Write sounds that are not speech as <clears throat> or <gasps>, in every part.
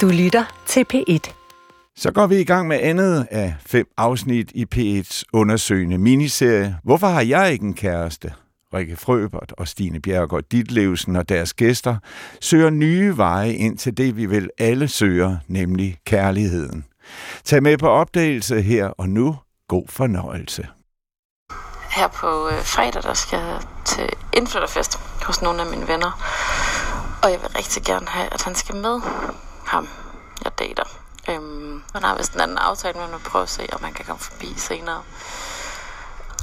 Du lytter til P1. Så går vi i gang med andet af fem afsnit i P1's undersøgende miniserie. Hvorfor har jeg ikke en kæreste? Rikke Frøbert og Stine Bjergård Ditlevsen og deres gæster søger nye veje ind til det, vi vel alle søger, nemlig kærligheden. Tag med på opdagelse her og nu. God fornøjelse. Her på øh, fredag, der skal jeg til indflytterfest hos nogle af mine venner. Og jeg vil rigtig gerne have, at han skal med. Ham, jeg dater. Øhm, han har vist en anden aftale, men jeg prøve at se, om han kan komme forbi senere.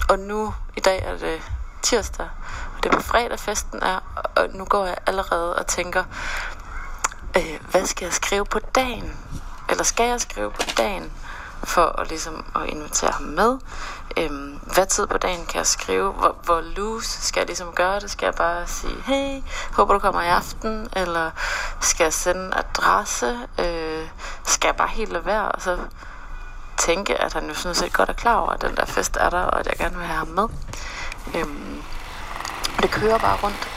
Og nu, i dag er det tirsdag, og det er på fredag festen er, og nu går jeg allerede og tænker, øh, hvad skal jeg skrive på dagen? Eller skal jeg skrive på dagen for at, ligesom, at invitere ham med? Øhm, hvad tid på dagen kan jeg skrive? Hvor, hvor loose skal jeg ligesom gøre det? Skal jeg bare sige, hey, håber du kommer i aften? Eller skal jeg sende adresse? Øh, skal jeg bare helt lade være? Og så tænke, at han jo sådan set godt er klar over, at den der fest er der, og at jeg gerne vil have ham med. Øhm, det kører bare rundt.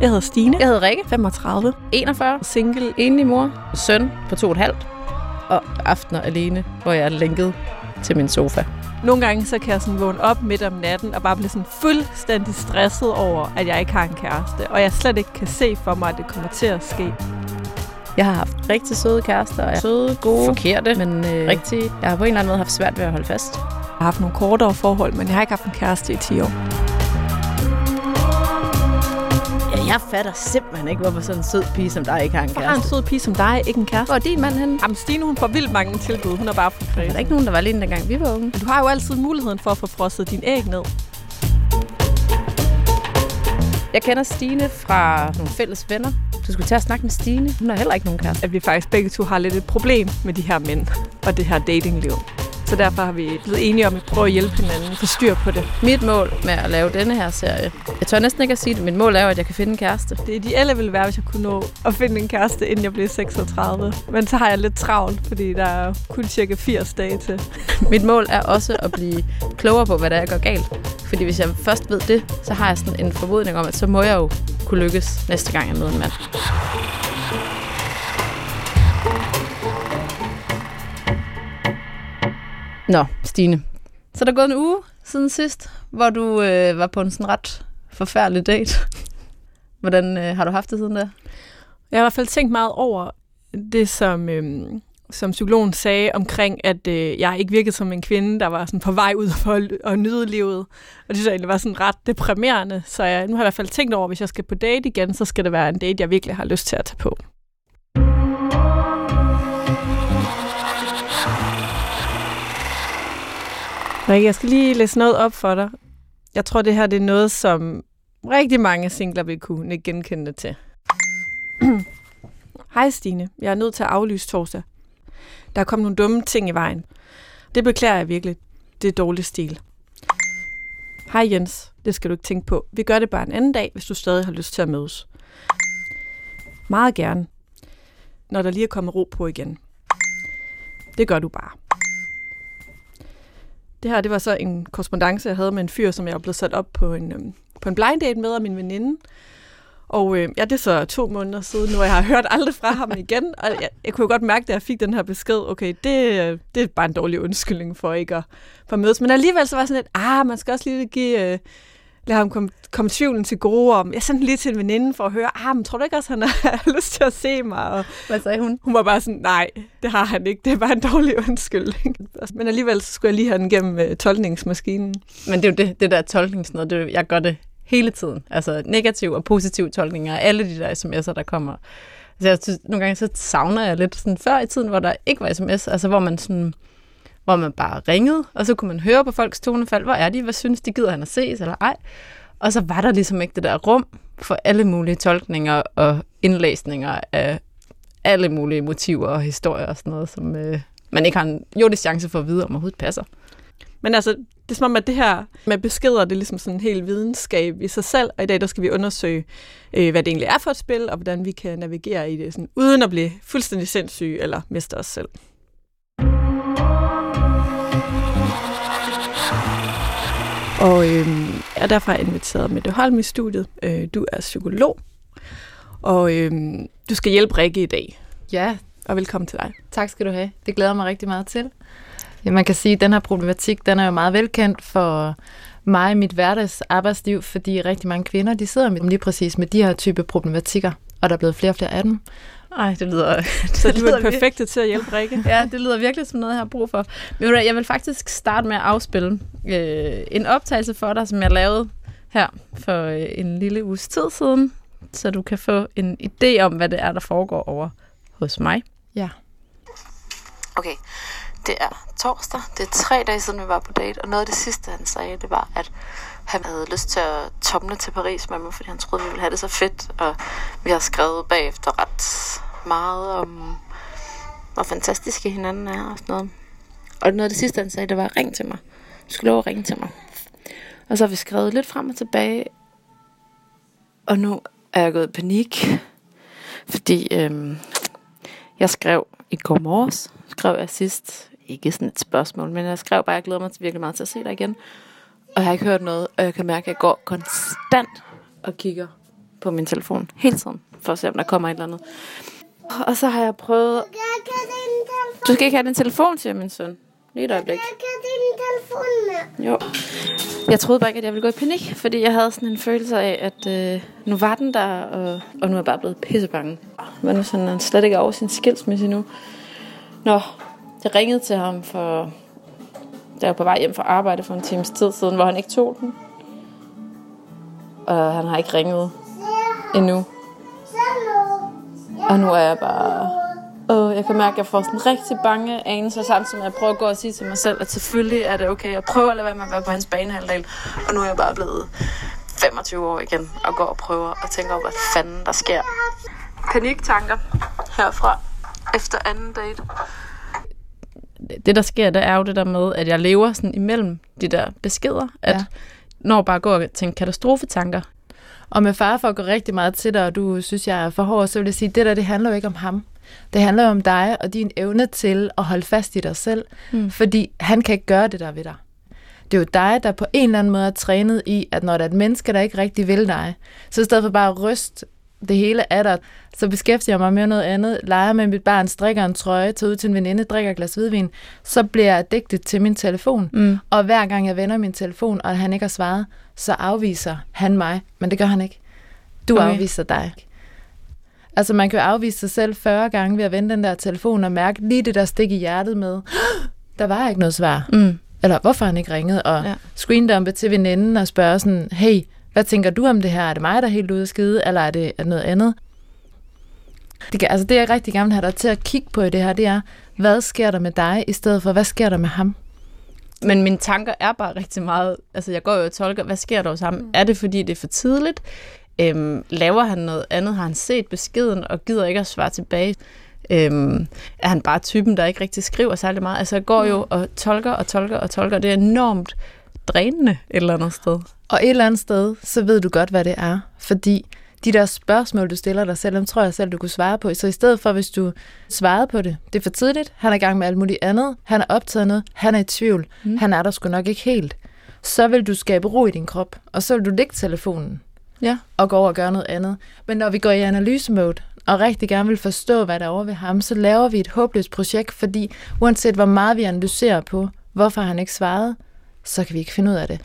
Jeg hedder Stine. Jeg hedder Rikke, 35. 41, Single. enlig mor, søn på to og et halvt, og aftener alene, hvor jeg er lænket til min sofa. Nogle gange så kan jeg sådan vågne op midt om natten og bare blive sådan fuldstændig stresset over, at jeg ikke har en kæreste. Og jeg slet ikke kan se for mig, at det kommer til at ske. Jeg har haft rigtig søde kærester, og søde, gode, forkerte, men øh, rigtig. Jeg har på en eller anden måde haft svært ved at holde fast. Jeg har haft nogle kortere forhold, men jeg har ikke haft en kæreste i 10 år. Jeg fatter simpelthen ikke, hvorfor sådan en sød pige som dig ikke har en Jeg har en kæreste. sød pige som dig, ikke en kæreste. Hvor er din mand henne? Jamen Stine, hun får vildt mange tilbud. Hun er bare for Der er ikke nogen, der var alene dengang vi var unge. Men du har jo altid muligheden for at få frosset din æg ned. Jeg kender Stine fra nogle fælles venner. Du skulle til at snakke med Stine. Hun har heller ikke nogen kæreste. At vi faktisk begge to har lidt et problem med de her mænd og det her datingliv. Så derfor har vi blevet enige om at prøve at hjælpe hinanden, få styr på det. Mit mål med at lave denne her serie, jeg tør næsten ikke at sige det, mit mål er at jeg kan finde en kæreste. Det ideelle ville være, hvis jeg kunne nå at finde en kæreste, inden jeg blev 36. Men så har jeg lidt travlt, fordi der er kun cirka 80 dage til. Mit mål er også at blive klogere på, hvad der er, jeg gør galt. Fordi hvis jeg først ved det, så har jeg sådan en formodning om, at så må jeg jo kunne lykkes næste gang, jeg møder en mand. Nå, Stine. Så er gået en uge siden sidst, hvor du øh, var på en sådan ret forfærdelig date. Hvordan øh, har du haft det siden da? Jeg har i hvert fald tænkt meget over det, som, øh, som psykologen sagde omkring, at øh, jeg ikke virkede som en kvinde, der var sådan på vej ud for at, at nyde livet. Og det synes jeg egentlig var sådan ret deprimerende. Så jeg, nu har jeg i hvert fald tænkt over, at hvis jeg skal på date igen, så skal det være en date, jeg virkelig har lyst til at tage på. Rikke, jeg skal lige læse noget op for dig. Jeg tror, det her det er noget, som rigtig mange singler vil kunne genkende det til. <clears throat> Hej Stine, jeg er nødt til at aflyse torsdag. Der er kommet nogle dumme ting i vejen. Det beklager jeg virkelig. Det er dårlig stil. Hej Jens, det skal du ikke tænke på. Vi gør det bare en anden dag, hvis du stadig har lyst til at mødes. Meget gerne. Når der lige er kommet ro på igen. Det gør du bare. Det her, det var så en korrespondence, jeg havde med en fyr, som jeg var blevet sat op på en, øhm, på en blind date med af min veninde. Og øh, ja, det er så to måneder siden nu, og jeg har hørt aldrig fra ham igen. Og jeg, jeg kunne jo godt mærke, da jeg fik den her besked, okay, det, øh, det er bare en dårlig undskyldning for ikke at, for at mødes. Men alligevel så var jeg sådan lidt, ah, man skal også lige give, øh, lade ham komme kom tvivlen til gode om. Jeg sendte lige til en veninde for at høre, ah, men tror du ikke også, han <laughs> har lyst til at se mig? Og Hvad sagde hun? hun var bare sådan, nej, det har han ikke. Det er bare en dårlig undskyldning. <laughs> Men alligevel så skulle jeg lige have den gennem øh, tolkningsmaskinen. Men det er jo det, det der tolkningsnød, det, er jeg gør det hele tiden. Altså negativ og positiv tolkninger alle de der sms'er, der kommer. Altså, jeg synes, nogle gange så savner jeg lidt sådan før i tiden, hvor der ikke var sms, altså hvor man sådan hvor man bare ringede, og så kunne man høre på folks tonefald, hvor er de, hvad synes de, gider han at ses eller ej. Og så var der ligesom ikke det der rum for alle mulige tolkninger og indlæsninger af alle mulige motiver og historier og sådan noget, som øh, man ikke har en jordisk chance for at vide, om overhovedet passer. Men altså, det er som om, at det her med beskeder, det er ligesom sådan en hel videnskab i sig selv, og i dag der skal vi undersøge, øh, hvad det egentlig er for et spil, og hvordan vi kan navigere i det, sådan, uden at blive fuldstændig sindssyge eller miste os selv. Og øh, jeg er derfor inviteret med det Holm i studiet. Øh, du er psykolog, og øh, du skal hjælpe Rikke i dag. Ja, Og velkommen til dig. tak skal du have. Det glæder mig rigtig meget til. Ja, man kan sige, at den her problematik, den er jo meget velkendt for mig i mit hverdags arbejdsliv, fordi rigtig mange kvinder, de sidder med, lige præcis med de her type problematikker, og der er blevet flere og flere af dem. Ej, det lyder... Så <laughs> det du lyder er perfekte til at hjælpe Rikke. <laughs> Ja, det lyder virkelig som noget, jeg har brug for. Men du jeg vil faktisk starte med at afspille øh, en optagelse for dig, som jeg lavede her for øh, en lille uges tid siden, så du kan få en idé om, hvad det er, der foregår over hos mig. Ja. Okay, det er torsdag. Det er tre dage siden, vi var på date. Og noget af det sidste, han sagde, det var, at han havde lyst til at tomle til Paris med mig, fordi han troede, vi ville have det så fedt. Og vi har skrevet bagefter ret meget om, hvor fantastiske hinanden er og sådan noget. Og noget af det sidste, han sagde, det var, ring til mig. Du skal love at ringe til mig. Og så har vi skrevet lidt frem og tilbage. Og nu er jeg gået i panik. Fordi øhm, jeg skrev i går morges, skrev jeg sidst, ikke sådan et spørgsmål, men jeg skrev bare, at jeg glæder mig til virkelig meget til at se dig igen. Og jeg har ikke hørt noget, og jeg kan mærke, at jeg går konstant og kigger på min telefon hele tiden, for at se, om der kommer et eller andet. Og så har jeg prøvet... Du skal ikke have din telefon, siger min søn. Lige et øjeblik. Jo. Jeg troede bare ikke, at jeg ville gå i panik, fordi jeg havde sådan en følelse af, at øh, nu var den der, og, og nu er jeg bare blevet pissebange. Men nu sådan, han slet ikke over sin skilsmisse nu. Nå, jeg ringede til ham for... Da jeg var på vej hjem fra arbejde for en times tid siden, hvor han ikke tog den. Og han har ikke ringet endnu. Og nu er jeg bare... Åh, jeg kan mærke, at jeg får sådan rigtig bange anelser, samtidig med at jeg prøver at gå og sige til mig selv, at selvfølgelig er det okay. Jeg prøver at lade være med at være på hans banehalvdel. Og nu er jeg bare blevet 25 år igen og går og prøver og tænker over, hvad fanden der sker. Paniktanker herfra efter anden date. Det, der sker, det er jo det der med, at jeg lever sådan imellem de der beskeder, at Ja. når bare går og tænker katastrofetanker, Og med far for at gå rigtig meget til dig, og du synes, jeg er for hård, så vil jeg sige, at det der, det handler jo ikke om ham. Det handler jo om dig og din evne til at holde fast i dig selv, mm. fordi han kan ikke gøre det der ved dig. Det er jo dig, der på en eller anden måde er trænet i, at når der er et menneske, der ikke rigtig vil dig, så i stedet for bare at ryste det hele af dig, så beskæftiger jeg mig med noget andet, leger med mit barn, strikker en trøje, tager ud til en veninde, drikker et glas hvidvin, så bliver jeg addicted til min telefon. Mm. Og hver gang jeg vender min telefon, og han ikke har svaret, så afviser han mig. Men det gør han ikke. Du okay. Afviser dig. Altså man kan jo afvise sig selv 40 gange ved at vende den der telefon og mærke lige det der stik i hjertet med, <gasps> der var ikke noget svar. Mm. Eller hvorfor han ikke ringede, og. Ja. screendumpe til veninden og spørge sådan, hey, hvad tænker du om det her? Er det mig, der er helt ude at skide, eller er det, er det noget andet? Det, kan, altså det, jeg rigtig gerne vil have dig til at kigge på i det her, det er, hvad sker der med dig, i stedet for, hvad sker der med ham? Men mine tanker er bare rigtig meget... Altså, jeg går jo og tolker, hvad sker der hos ham? Mm. Er det, fordi det er for tidligt? Øhm, laver han noget andet? Har han set beskeden og gider ikke at svare tilbage? Øhm, er han bare typen, der ikke rigtig skriver særlig meget? Altså, jeg går jo og tolker og tolker og tolker, det er enormt drænende et eller andet sted. Og et eller andet sted, så ved du godt, hvad det er. Fordi de der spørgsmål, du stiller dig selv, dem tror jeg selv, du kunne svare på. Så i stedet for, hvis du svarede på det, det er for tidligt, han er i gang med alt muligt andet, han er optaget noget, han er i tvivl, mm. han er der sgu nok ikke helt, så vil du skabe ro i din krop, og så vil du lægge telefonen Ja. og gå over og gøre noget andet. Men når vi går i analysemode, og rigtig gerne vil forstå, hvad der er over ved ham, så laver vi et håbløst projekt, fordi uanset hvor meget vi analyserer på, hvorfor han ikke svarede, så kan vi ikke finde ud af det.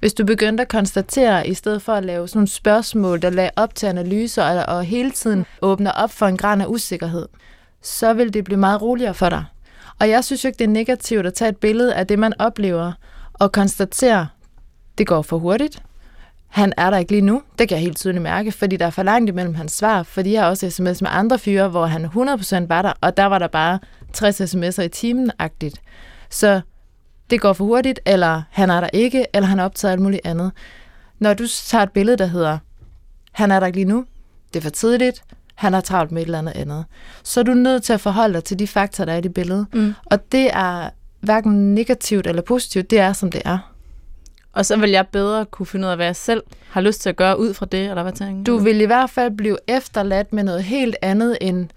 Hvis du begyndte at konstatere, i stedet for at lave sådan nogle spørgsmål, der lagde op til analyser og, og hele tiden åbner op for en grad af usikkerhed, så vil det blive meget roligere for dig. Og jeg synes jo ikke, det er negativt at tage et billede af det, man oplever, og konstatere, det går for hurtigt. Han er der ikke lige nu. Det kan jeg helt tydeligt mærke, fordi der er for langt imellem hans svar. Fordi jeg har også sms med andre fyre, hvor han 100% var der, og der var der bare 60 sms'er i timen-agtigt. Så det går for hurtigt, eller han er der ikke, eller han er optaget af alt muligt andet. Når du tager et billede, der hedder, han er der ikke lige nu, det er for tidligt, han har travlt med et eller andet andet, så er du nødt til at forholde dig til de faktorer, der er i det billede. Mm. Og det er hverken negativt eller positivt, det er, som det er. Og så vil jeg bedre kunne finde ud af, hvad jeg selv har lyst til at gøre ud fra det, eller hvad tænker Du vil i hvert fald blive efterladt med noget helt andet end,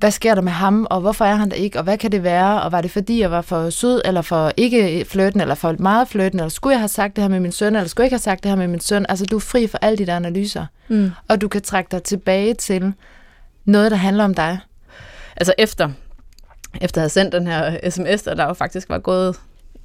hvad sker der med ham, og hvorfor er han der ikke, og hvad kan det være, og var det fordi, jeg var for sød, eller for ikke flirten, eller for meget flirten, eller skulle jeg have sagt det her med min søn, eller skulle jeg ikke have sagt det her med min søn. Altså, du er fri for alle de der analyser, Mm. og du kan trække dig tilbage til noget, der handler om dig. Altså efter, efter at have sendt den her sms, og der jo faktisk var gået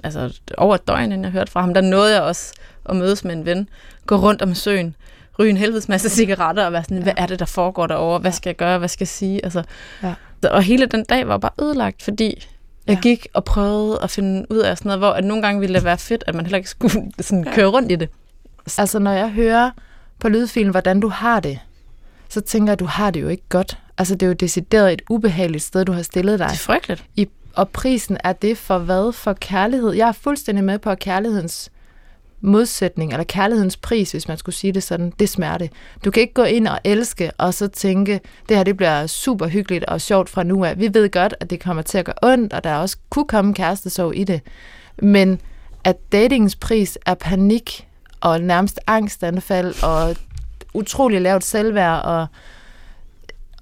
altså, over et døgn, inden jeg hørte fra ham, der nåede jeg også at mødes med en ven, gå rundt om søen, ryge en helvedes masse cigaretter og være sådan, ja. hvad er det, der foregår derovre? Hvad skal jeg gøre? Hvad skal jeg sige? Altså, Ja. Og hele den dag var bare ødelagt, fordi jeg gik og prøvede at finde ud af sådan noget, hvor at nogle gange ville det være fedt, at man heller ikke skulle <laughs> sådan, køre rundt i det. Altså, når jeg hører på lydfilen, hvordan du har det, så tænker jeg, at du har det jo ikke godt. Altså, det er jo decideret et ubehageligt sted, du har stillet dig. Det er frygteligt. I, og prisen er det for hvad? For kærlighed? Jeg er fuldstændig med på, at kærlighedens modsætning, eller kærlighedens pris, hvis man skulle sige det sådan, det er smerte. Du kan ikke gå ind og elske, og så tænke, det her det bliver super hyggeligt og sjovt fra nu af. Vi ved godt, at det kommer til at gøre ondt, og der også kunne komme kærestesorg i det. Men at datingens pris er panik, og nærmest angstanfald, og utrolig lavt selvværd, og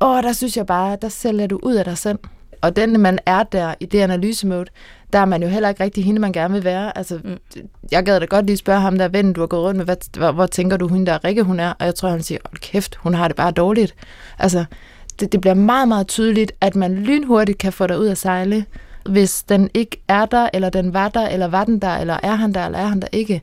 åh, der synes jeg bare, der sælger du ud af dig selv. Og den, man er der i det analysemode, der er man jo heller ikke rigtig hende, man gerne vil være. Altså, mm. jeg gad da godt lige spørge ham der ven, du har gået rundt med, hvad, hvor, hvor tænker du, hun der Rikke, hun er? Og jeg tror, han siger, hold kæft, hun har det bare dårligt. Altså, det, det bliver meget, meget tydeligt, at man lynhurtigt kan få dig ud af sejle, hvis den ikke er der, eller den var der, eller var den der, eller er han der, eller er han der ikke.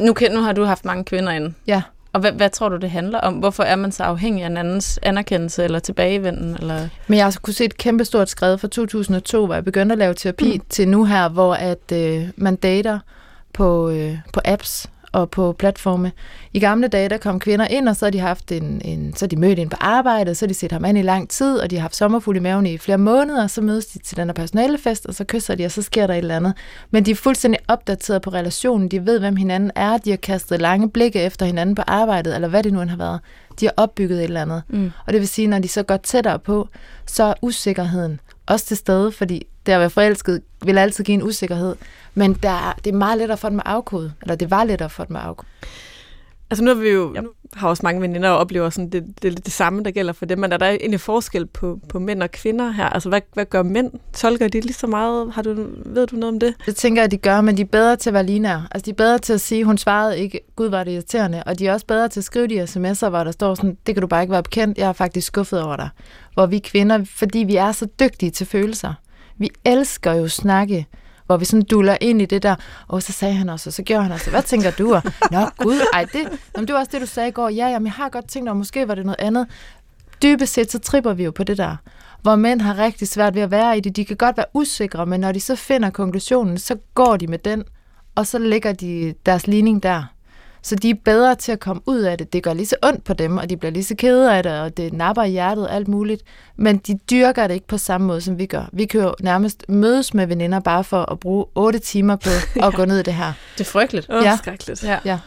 Nu, kan, nu har du haft mange kvinder inde. Ja. Og hvad, hvad tror du, det handler om? Hvorfor er man så afhængig af en andens anerkendelse eller tilbagevenden? Eller? Men jeg har kunne se et kæmpe stort skred fra 2002, hvor jeg begyndte at lave terapi, mm. til nu her, hvor at øh, man dater på, øh, på apps og på platforme. I gamle dage, der kom kvinder ind, og så har de haft en, en så de mødt ind på arbejdet, så har de set ham an i lang tid, og de har haft sommerfuld i maven i flere måneder, og så mødes de til den her personalefest, og så kysser de, og så sker der et eller andet. Men de er fuldstændig opdateret på relationen, de ved, hvem hinanden er, de har kastet lange blikke efter hinanden på arbejdet, eller hvad det nu end har været. De har opbygget et eller andet. Mm. Og det vil sige, når de så går tættere på, så er usikkerheden også til stede, fordi det at være forelsket vil altid give en usikkerhed. Men der det er meget lettere for dem at afkode. Eller det var lettere for dem at afkode. Altså nu har vi jo nu har også mange veninder og oplever sådan, det, det lidt det samme, der gælder for dem, men er der egentlig forskel på, på mænd og kvinder her? Altså hvad, hvad gør mænd? Tolker de lige så meget? Har du, ved du noget om det? Det tænker jeg, at de gør, men de er bedre til at være lineære. Altså de er bedre til at sige, hun svarede ikke, gud var det irriterende. Og de er også bedre til at skrive de sms'er, hvor der står sådan, det kan du bare ikke være bekendt, jeg er faktisk skuffet over dig. Hvor vi kvinder, fordi vi er så dygtige til følelser. Vi elsker jo snakke, hvor vi sådan duller ind i det der, og så sagde han også, og så gjorde han også, hvad tænker du? Og, Nå gud, ej det, jamen, det var også det, du sagde i går. Ja, jamen, jeg har godt tænkt, og måske var det noget andet. Dybest set, så tripper vi jo på det der, hvor mænd har rigtig svært ved at være i det. De kan godt være usikre, men når de så finder konklusionen, så går de med den, og så lægger de deres ligning der. Så de er bedre til at komme ud af det. Det gør lige så ondt på dem, og de bliver lige så kede af det, og det napper i hjertet og alt muligt. Men de dyrker det ikke på samme måde, som vi gør. Vi kan jo nærmest mødes med veninder bare for at bruge otte timer på <laughs> at gå ned i det her. Det er frygteligt. Ja. ja. skrækkeligt. Ja. Ja.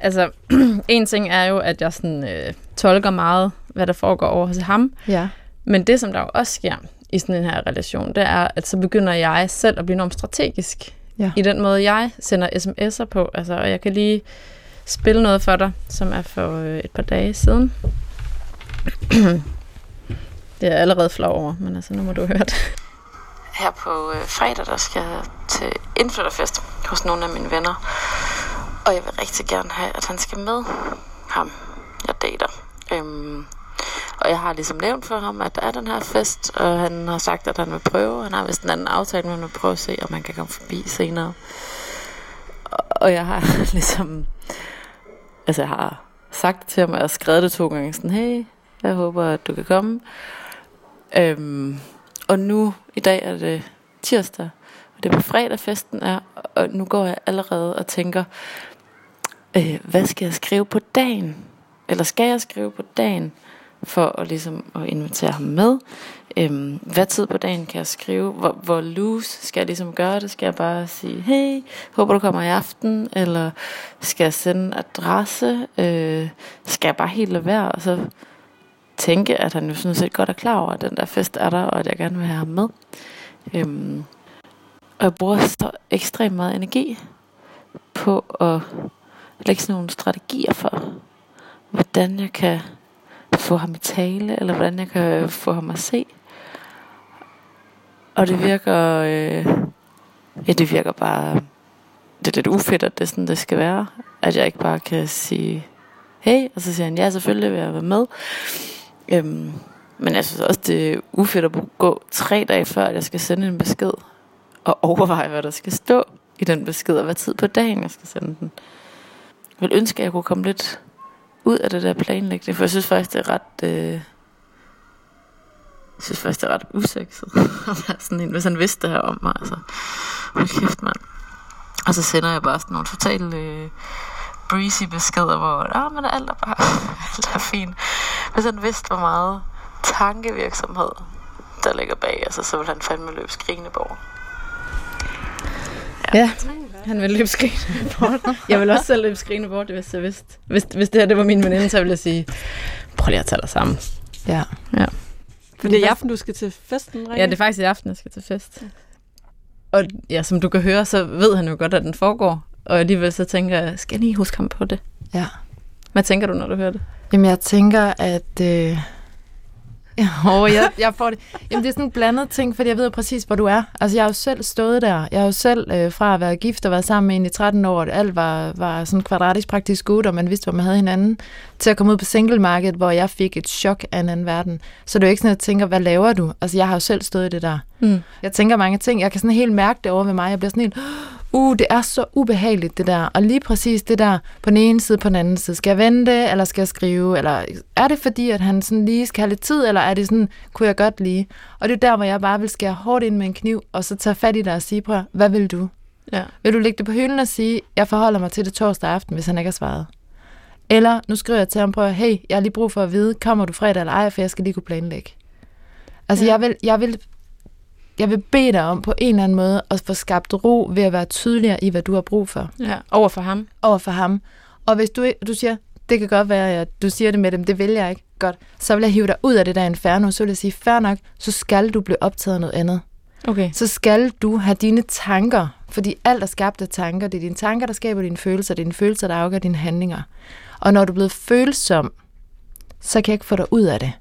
Altså, <clears throat> en ting er jo, at jeg sådan, øh, tolker meget, hvad der foregår over hos ham. Ja. Men det, som der jo også sker i sådan en her relation, det er, at så begynder jeg selv at blive enormt strategisk Ja. i den måde, jeg sender sms'er på. Altså, og jeg kan lige spille noget for dig, som er for øh, et par dage siden. <clears throat> det er jeg allerede flov over, men altså, nu må du høre det. Her på øh, fredag, der skal jeg til indflytterfest hos nogle af mine venner. Og jeg vil rigtig gerne have, at han skal med ham, jeg dater. Øhm, og jeg har ligesom nævnt for ham, at der er den her fest, og han har sagt, at han vil prøve. Han har vist en anden aftale, men han vil prøve at se, om man kan komme forbi senere. Og, og jeg har <laughs> ligesom... Altså, jeg har sagt til ham, og jeg har skrevet det to gange, sådan, hey, jeg håber, at du kan komme. Øhm, og nu, i dag er det tirsdag, og det er på fredag festen er, og nu går jeg allerede og tænker, øh, hvad skal jeg skrive på dagen? Eller skal jeg skrive på dagen, for at, ligesom, at invitere ham med? Øhm, hvad tid på dagen kan jeg skrive? Hvor, hvor loose skal jeg ligesom gøre det? Skal jeg bare sige, hey, håber du kommer i aften? Eller skal jeg sende en adresse? Øh, skal jeg bare helt lade være? Og så tænke, at han jo sådan set godt er klar over, at den der fest er der, og at jeg gerne vil have ham med. Øhm, og jeg bruger så ekstremt meget energi på at lægge sådan nogle strategier for, hvordan jeg kan få ham i tale, eller hvordan jeg kan få ham at se. Og det virker, øh, ja, det virker bare, det er lidt ufedt, at det er sådan, det skal være. At jeg ikke bare kan sige, hey, og så siger han, ja, selvfølgelig vil jeg være med. Øhm, men jeg synes også, det er ufedt at gå tre dage før, at jeg skal sende en besked, og overveje, hvad der skal stå i den besked, og hvad tid på dagen, jeg skal sende den. Jeg vil ønske, at jeg kunne komme lidt ud af det der planlægning, for jeg synes faktisk, det er ret... Øh, jeg synes faktisk, det er ret usekset <laughs> at være sådan en, hvis han vidste det her om mig. Altså, hold kæft, mand. Og så sender jeg bare sådan nogle totalt øh, breezy beskeder, hvor ah, men alt er bare <laughs> alt er fint. Hvis han vidste, hvor meget tankevirksomhed, der ligger bag, altså, så ville han fandme løbe skrigende bort. Ja, han vil løbe skrigende bort. Jeg vil også selv løbe skrigende bort, hvis jeg vidste. Hvis, hvis det her det var min veninde, så ville jeg sige, prøv lige at tage dig sammen. Ja. Ja. For det er i aften, du skal til festen, Rikke? Ja, det er faktisk i aften, jeg skal til fest. Og ja, som du kan høre, så ved han jo godt, at den foregår. Og alligevel så tænker jeg, skal jeg lige huske ham på det? Ja. Hvad tænker du, når du hører det? Jamen, jeg tænker, at... Øh, <laughs> åh, jeg, jeg får det. Jamen, det er sådan en blandet ting, fordi jeg ved præcis, hvor du er. Altså, jeg har jo selv stået der. Jeg har jo selv øh, fra at være gift og været sammen med en i 13 år, alt var, var sådan kvadratisk praktisk godt, og man vidste, hvor man havde hinanden, til at komme ud på singlemarkedet, hvor jeg fik et chok af en anden verden. Så det er jo ikke sådan, at jeg tænker, hvad laver du? Altså, jeg har jo selv stået i det der. Mm. Jeg tænker mange ting. Jeg kan sådan helt mærke det over ved mig. Jeg bliver sådan helt, uh, det er så ubehageligt det der. Og lige præcis det der på den ene side, på den anden side. Skal jeg vente, eller skal jeg skrive? Eller er det fordi, at han sådan lige skal have lidt tid, eller er det sådan, kunne jeg godt lige? Og det er der, hvor jeg bare vil skære hårdt ind med en kniv, og så tage fat i dig og sige, prøv, hvad vil du? Ja. Vil du lægge det på hylden og sige, jeg forholder mig til det torsdag aften, hvis han ikke har svaret? Eller nu skriver jeg til ham, prøv, hey, jeg har lige brug for at vide, kommer du fredag eller ej, for jeg skal lige kunne planlægge. Altså, ja. jeg, vil, jeg vil jeg vil bede dig om på en eller anden måde at få skabt ro ved at være tydeligere i, hvad du har brug for ja. Over for ham. over for ham. Og hvis du, du siger, det kan godt være, at du siger det med dem, det vil jeg ikke, godt, så vil jeg hive dig ud af det der inferno, så vil jeg sige, fair nok, så skal du blive optaget af noget andet. Okay. Så skal du have dine tanker, fordi alt er skabt af tanker. Det er dine tanker, der skaber dine følelser, det er dine følelser, der afgør dine handlinger. Og når du er blevet følsom, så kan jeg ikke få dig ud af det.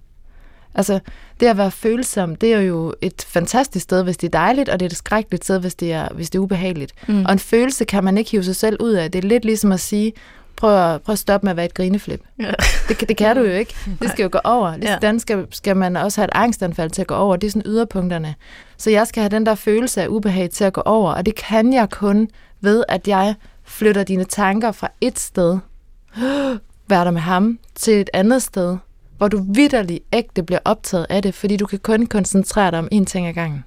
Altså, det at være følsom, det er jo et fantastisk sted, hvis det er dejligt, og det er et skrækkeligt sted, hvis det er, hvis det er ubehageligt. Mm. Og en følelse kan man ikke hive sig selv ud af. Det er lidt ligesom at sige, prøv at, prøv at stoppe med at være et grineflip. Ja. Det, det kan du jo ikke. <laughs> Det skal jo gå over. Ligesådan skal, skal man også have et angstanfald til at gå over. Det er sådan yderpunkterne. Så jeg skal have den der følelse af ubehag til at gå over, og det kan jeg kun ved, at jeg flytter dine tanker fra et sted, <gasps> være der med ham, til et andet sted, hvor du vidderligt ægte bliver optaget af det, fordi du kan kun koncentrere dig om én ting ad gangen.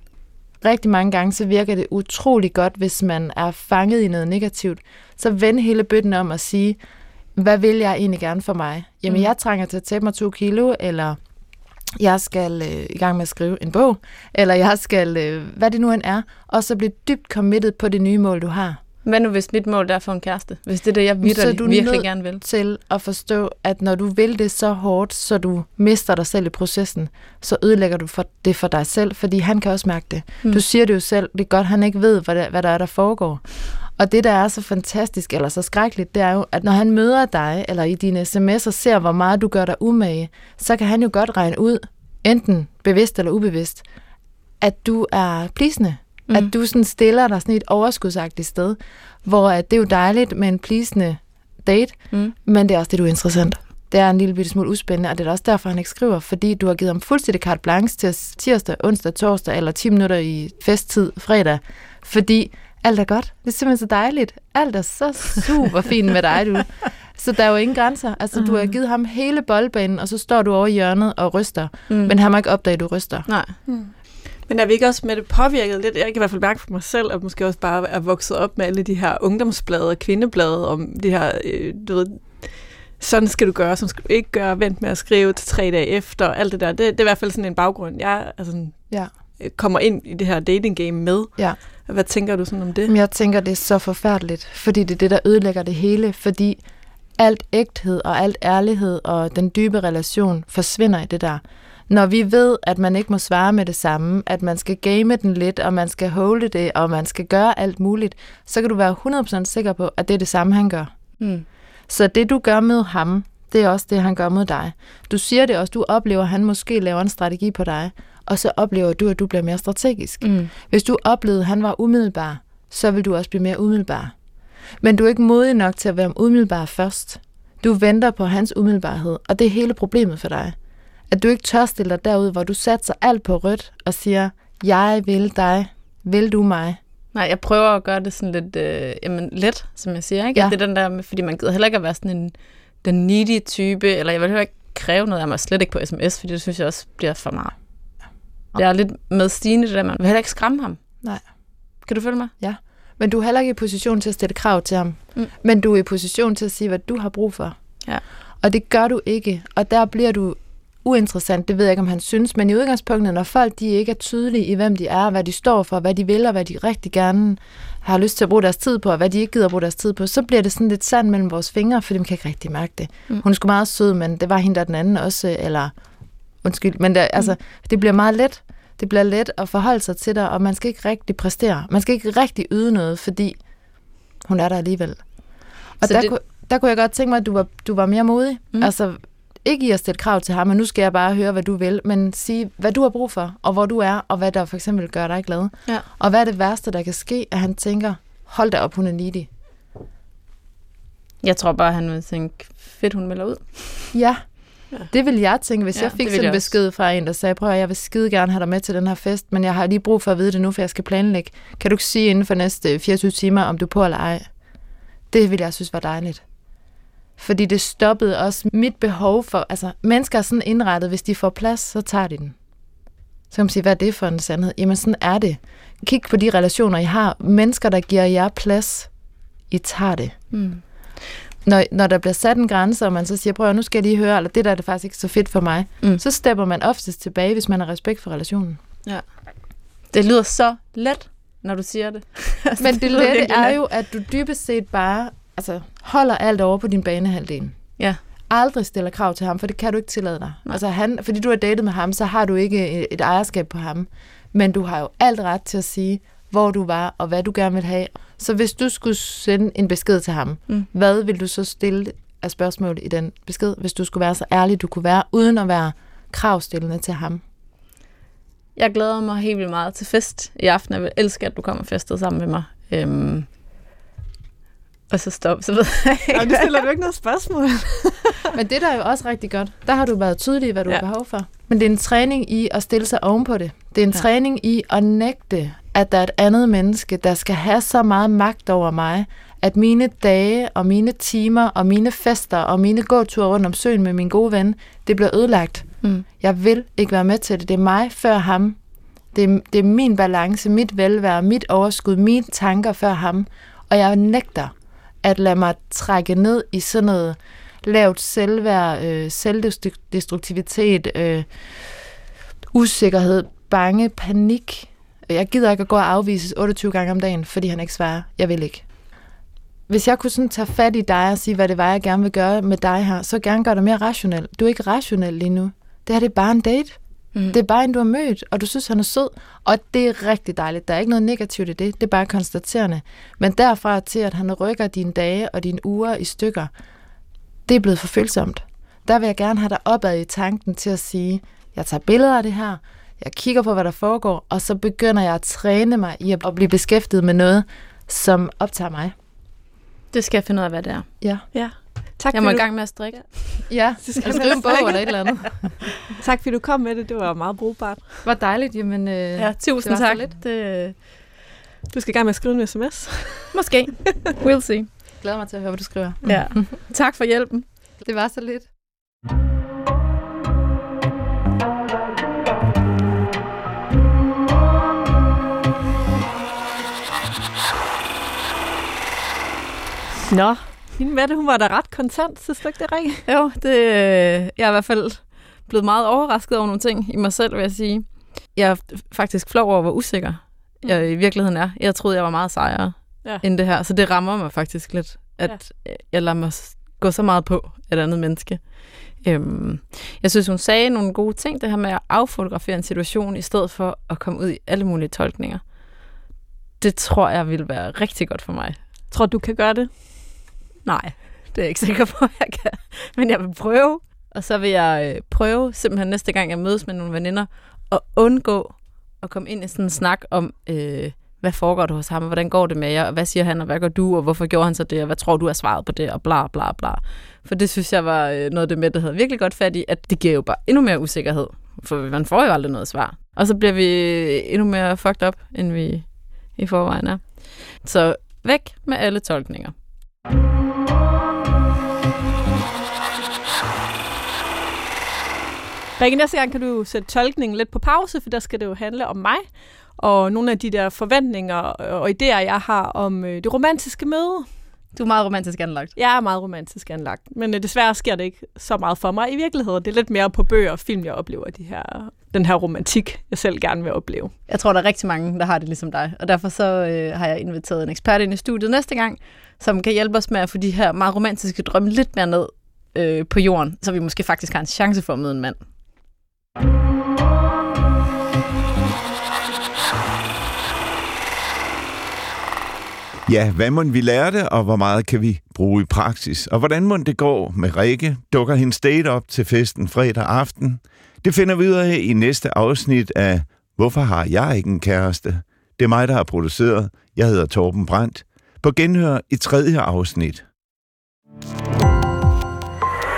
Rigtig mange gange, så virker det utrolig godt, hvis man er fanget i noget negativt. Så vend hele bøtten om at sige, hvad vil jeg egentlig gerne for mig? Jamen, Mm. jeg trænger til at tabe mig to kilo, eller jeg skal øh, i gang med at skrive en bog, eller jeg skal, øh, hvad det nu end er, og så blive dybt committed på det nye mål, du har. Hvad nu, hvis mit mål er at få en kæreste? Hvis det er det, jeg Så er virkelig, du virkelig gerne vil. til at forstå, at når du vil det så hårdt, så du mister dig selv i processen, så ødelægger du for det for dig selv, fordi han kan også mærke det. Mm. Du siger det jo selv, det er godt, han ikke ved, hvad der, hvad der er, der foregår. Og det, der er så fantastisk, eller så skrækkeligt, det er jo, at når han møder dig, eller i dine sms'er ser, hvor meget du gør dig umage, så kan han jo godt regne ud, enten bevidst eller ubevidst, at du er plisende. Mm. At du sådan stiller dig sådan et overskudsagtigt sted, hvor at det er jo dejligt med en plisende date, Mm. men det er også det, du er interessant. Det er en lille bitte smule uspændende, og det er også derfor, han ikke skriver, fordi du har givet ham fuldstændig carte blanche til tirsdag, onsdag, torsdag eller 10 minutter i festtid fredag, fordi alt er godt. Det er simpelthen så dejligt. Alt er så super fint med dig, du. Så der er jo ingen grænser. Altså, du har givet ham hele boldbanen, og så står du over i hjørnet og ryster. Mm. Men han må ikke opdage, at du ryster. Nej. Men er vi ikke også med det påvirket lidt? Jeg kan i hvert fald mærke for mig selv, at måske også bare er vokset op med alle de her ungdomsblade og kvindeblade om det her, øh, du ved, sådan skal du gøre, sådan skal du ikke gøre, vent med at skrive til tre dage efter, og alt det der. Det, det er i hvert fald sådan en baggrund, jeg altså, Ja. øh, kommer ind i det her dating game med. Ja. Hvad tænker du sådan om det? Jeg tænker, det er så forfærdeligt, fordi det er det, der ødelægger det hele, fordi alt ægthed og alt ærlighed og den dybe relation forsvinder i det der. Når vi ved, at man ikke må svare med det samme, at man skal game den lidt, og man skal holde det, og man skal gøre alt muligt, så kan du være 100% sikker på, at det er det samme, han gør. Mm. Så det, du gør med ham, Det er også det, han gør mod dig. Du siger det også, du oplever, at han måske laver en strategi på dig, og så oplever du, at du bliver mere strategisk. Mm. Hvis du oplevede, at han var umiddelbar, så vil du også blive mere umiddelbar. Men du er ikke modig nok til at være umiddelbar først. Du venter på hans umiddelbarhed, og det er hele problemet for dig. At du ikke tør stille dig derud, hvor du satser alt på rødt og siger, jeg vil dig, vil du mig? Nej, jeg prøver at gøre det sådan lidt øh, jamen, let, som jeg siger. Ikke? Ja. Ja. Det er den der, med- fordi man gider heller ikke at være sådan en den needy type, eller jeg vil heller ikke kræve noget af mig, slet ikke på sms, fordi det synes jeg også bliver for meget. Jeg er lidt med Stine, det der, man vil heller ikke skræmme ham. Nej. Kan du følge mig? Men du er heller ikke i position til at stille krav til ham. Mm. Men du er i position til at sige, hvad du har brug for. Ja. Og det gør du ikke. Og der bliver du uinteressant. Det ved jeg ikke, om han synes. Men i udgangspunktet, når folk de ikke er tydelige i, hvem de er, hvad de står for, hvad de vil, og hvad de rigtig gerne har lyst til at bruge deres tid på, og hvad de ikke gider at bruge deres tid på, så bliver det sådan lidt sand mellem vores fingre, fordi man kan ikke rigtig mærke det. Mm. Hun sgu meget sød, men det var hende der den anden også, eller undskyld, men der, altså, det bliver meget let. Det bliver let at forholde sig til dig, og man skal ikke rigtig præstere. Man skal ikke rigtig yde noget, fordi hun er der alligevel. Og Så der, det- kunne, der kunne jeg godt tænke mig, at du var, du var mere modig. Mm. Mm. Altså, ikke i at stille krav til ham, men nu skal jeg bare høre, hvad du vil, men sige, hvad du har brug for, og hvor du er, og hvad der for eksempel gør dig glad. Ja. Og hvad er det værste, der kan ske, at han tænker, hold da op, hun er needy. Jeg tror bare, han vil tænke, fedt, hun melder ud. Ja, Ja. det vil jeg tænke, hvis Ja, jeg fik sådan en besked fra en, der sagde, prøv at jeg vil skide gerne have dig med til den her fest, men jeg har lige brug for at vide det nu, for jeg skal planlægge. Kan du ikke sige inden for næste 24 timer, om du er på eller ej? Det vil jeg synes var dejligt. Fordi det stoppede også mit behov for, altså mennesker er sådan indrettet, hvis de får plads, så tager de den. Så kan man sige, hvad er det for en sandhed? Jamen sådan er det. Kig på de relationer, I har. Mennesker, der giver jer plads, I tager det Mm. når, når der bliver sat en grænse, og man så siger, prøv nu skal jeg lige høre, eller det der er det faktisk ikke så fedt for mig, Mm. så stepper man oftest tilbage, hvis man har respekt for relationen. Det lyder så let, når du siger det. <laughs> Men det lette er jo, at du dybest set bare altså, holder alt over på din banehalvdel. Ja. Aldrig stiller krav til ham, for det kan du ikke tillade dig. Nej. Altså han, fordi du har datet med ham, så har du ikke et, et ejerskab på ham. Men du har jo alt ret til at sige, hvor du var, og hvad du gerne vil have. Så hvis du skulle sende en besked til ham, mm. hvad vil du så stille af spørgsmål i den besked, hvis du skulle være så ærlig, du kunne være, uden at være kravstillende til ham? Jeg glæder mig helt vildt meget til fest i aften. Jeg vil elske, at du kommer festet sammen med mig. Øhm, og så stop, så ved jeg ikke. Og det stiller du ikke noget spørgsmål. <laughs> Men det der er jo også rigtig godt. Der har du været tydelig i, hvad du Ja. har behov for. Men det er en træning i at stille sig ovenpå det. Det er en ja. træning i at nægte, at der er et andet menneske, der skal have så meget magt over mig, at mine dage og mine timer og mine fester og mine gåture rundt om søen med min gode ven, det bliver ødelagt. Mm. Jeg vil ikke være med til det. Det er mig før ham. Det er, det er min balance, mit velvære, mit overskud, mine tanker før ham. Og jeg nægter at lade mig trække ned i sådan noget lavt selvværd, øh, selvdestruktivitet, øh, usikkerhed, bange, panik. Jeg gider ikke at gå og afvises 28 gange om dagen, fordi han ikke svarer. Jeg vil ikke. Hvis jeg kunne sådan tage fat i dig og sige, hvad det var, jeg gerne vil gøre med dig her, så gerne gøre det mere rationelt. Du er ikke rationel lige nu. Det her det er bare en date. Mm. Det er bare en, du har mødt, og du synes, han er sød. Og det er rigtig dejligt. Der er ikke noget negativt i det. Det er bare konstaterende. Men derfra til, at han rykker dine dage og dine uger i stykker, det er blevet for følsomt. Der vil jeg gerne have dig opad i tanken til at sige, jeg tager billeder af det her, jeg kigger på, hvad der foregår, og så begynder jeg at træne mig i at blive beskæftiget med noget, som optager mig. Det skal jeg finde ud af, hvad det er. Ja. Ja. Tak, Jeg må i gang med at strikke. Ja, <laughs> Det skal skal jeg skrive en bog eller et eller andet. <laughs> tak fordi du kom med det. Det var meget brugbart. Var dejligt, jamen... Øh, Ja, tusind det var så tak. lidt. Det, Du skal i gang med at skrive en sms. <laughs> måske. We'll see. glæder mig til at høre, hvad du skriver. Ja. tak for hjælpen. Det var så lidt. Nå, hende Mette, hun var da ret kontant, synes du ikke det, Rikke? Jo, det, øh, jeg er i hvert fald blevet meget overrasket over nogle ting i mig selv, vil jeg sige. Jeg er faktisk flov over, hvor usikker jeg i virkeligheden er. Jeg troede, jeg var meget sejere Ja. end det her, så det rammer mig faktisk lidt, at ja. jeg lader mig gå så meget på et andet menneske. Øhm, jeg synes, hun sagde nogle gode ting, det her med at affotografere en situation, i stedet for at komme ud i alle mulige tolkninger. Det tror jeg vil være rigtig godt for mig. Tror du kan gøre det? Nej, Det er jeg ikke sikker på, at <laughs> jeg kan. Men jeg vil prøve. Og så vil jeg øh, prøve simpelthen næste gang, jeg mødes med nogle veninder, at undgå at komme ind i sådan en snak om, øh, hvad foregår der hos ham, og hvordan går det med jer, og hvad siger han, og hvad gør du, og hvorfor gjorde han så det, og hvad tror du er svaret på det, og bla bla bla. For det synes jeg var øh, noget af det med, der havde virkelig godt fat i, at det giver jo bare endnu mere usikkerhed, for man får jo aldrig noget svar. Og så bliver vi øh, endnu mere fucked up, end vi i forvejen er. Så væk med alle tolkninger. Rikke, næste gang kan du sætte tolkningen lidt på pause, for der skal det jo handle om mig, og nogle af de der forventninger og idéer, jeg har om øh, det romantiske møde. Du er meget romantisk anlagt. Jeg er meget romantisk anlagt, men øh, desværre sker det ikke så meget for mig i virkeligheden. Det er lidt mere på bøger og film, jeg oplever de her, den her romantik, jeg selv gerne vil opleve. Jeg tror, der er rigtig mange, der har det ligesom dig, og derfor så øh, har jeg inviteret en ekspert ind i studiet næste gang, som kan hjælpe os med at få de her meget romantiske drømme lidt mere ned øh, på jorden, så vi måske faktisk har en chance for at møde en mand. Ja, hvad må vi lærte, og hvor meget kan vi bruge i praksis? Og hvordan må det gå med Rikke? Dukker hendes date op til festen fredag aften? Det finder vi ud af i næste afsnit af Hvorfor har jeg ikke en kæreste? Det er mig, der har produceret. Jeg hedder Torben Brandt. På genhør i tredje afsnit.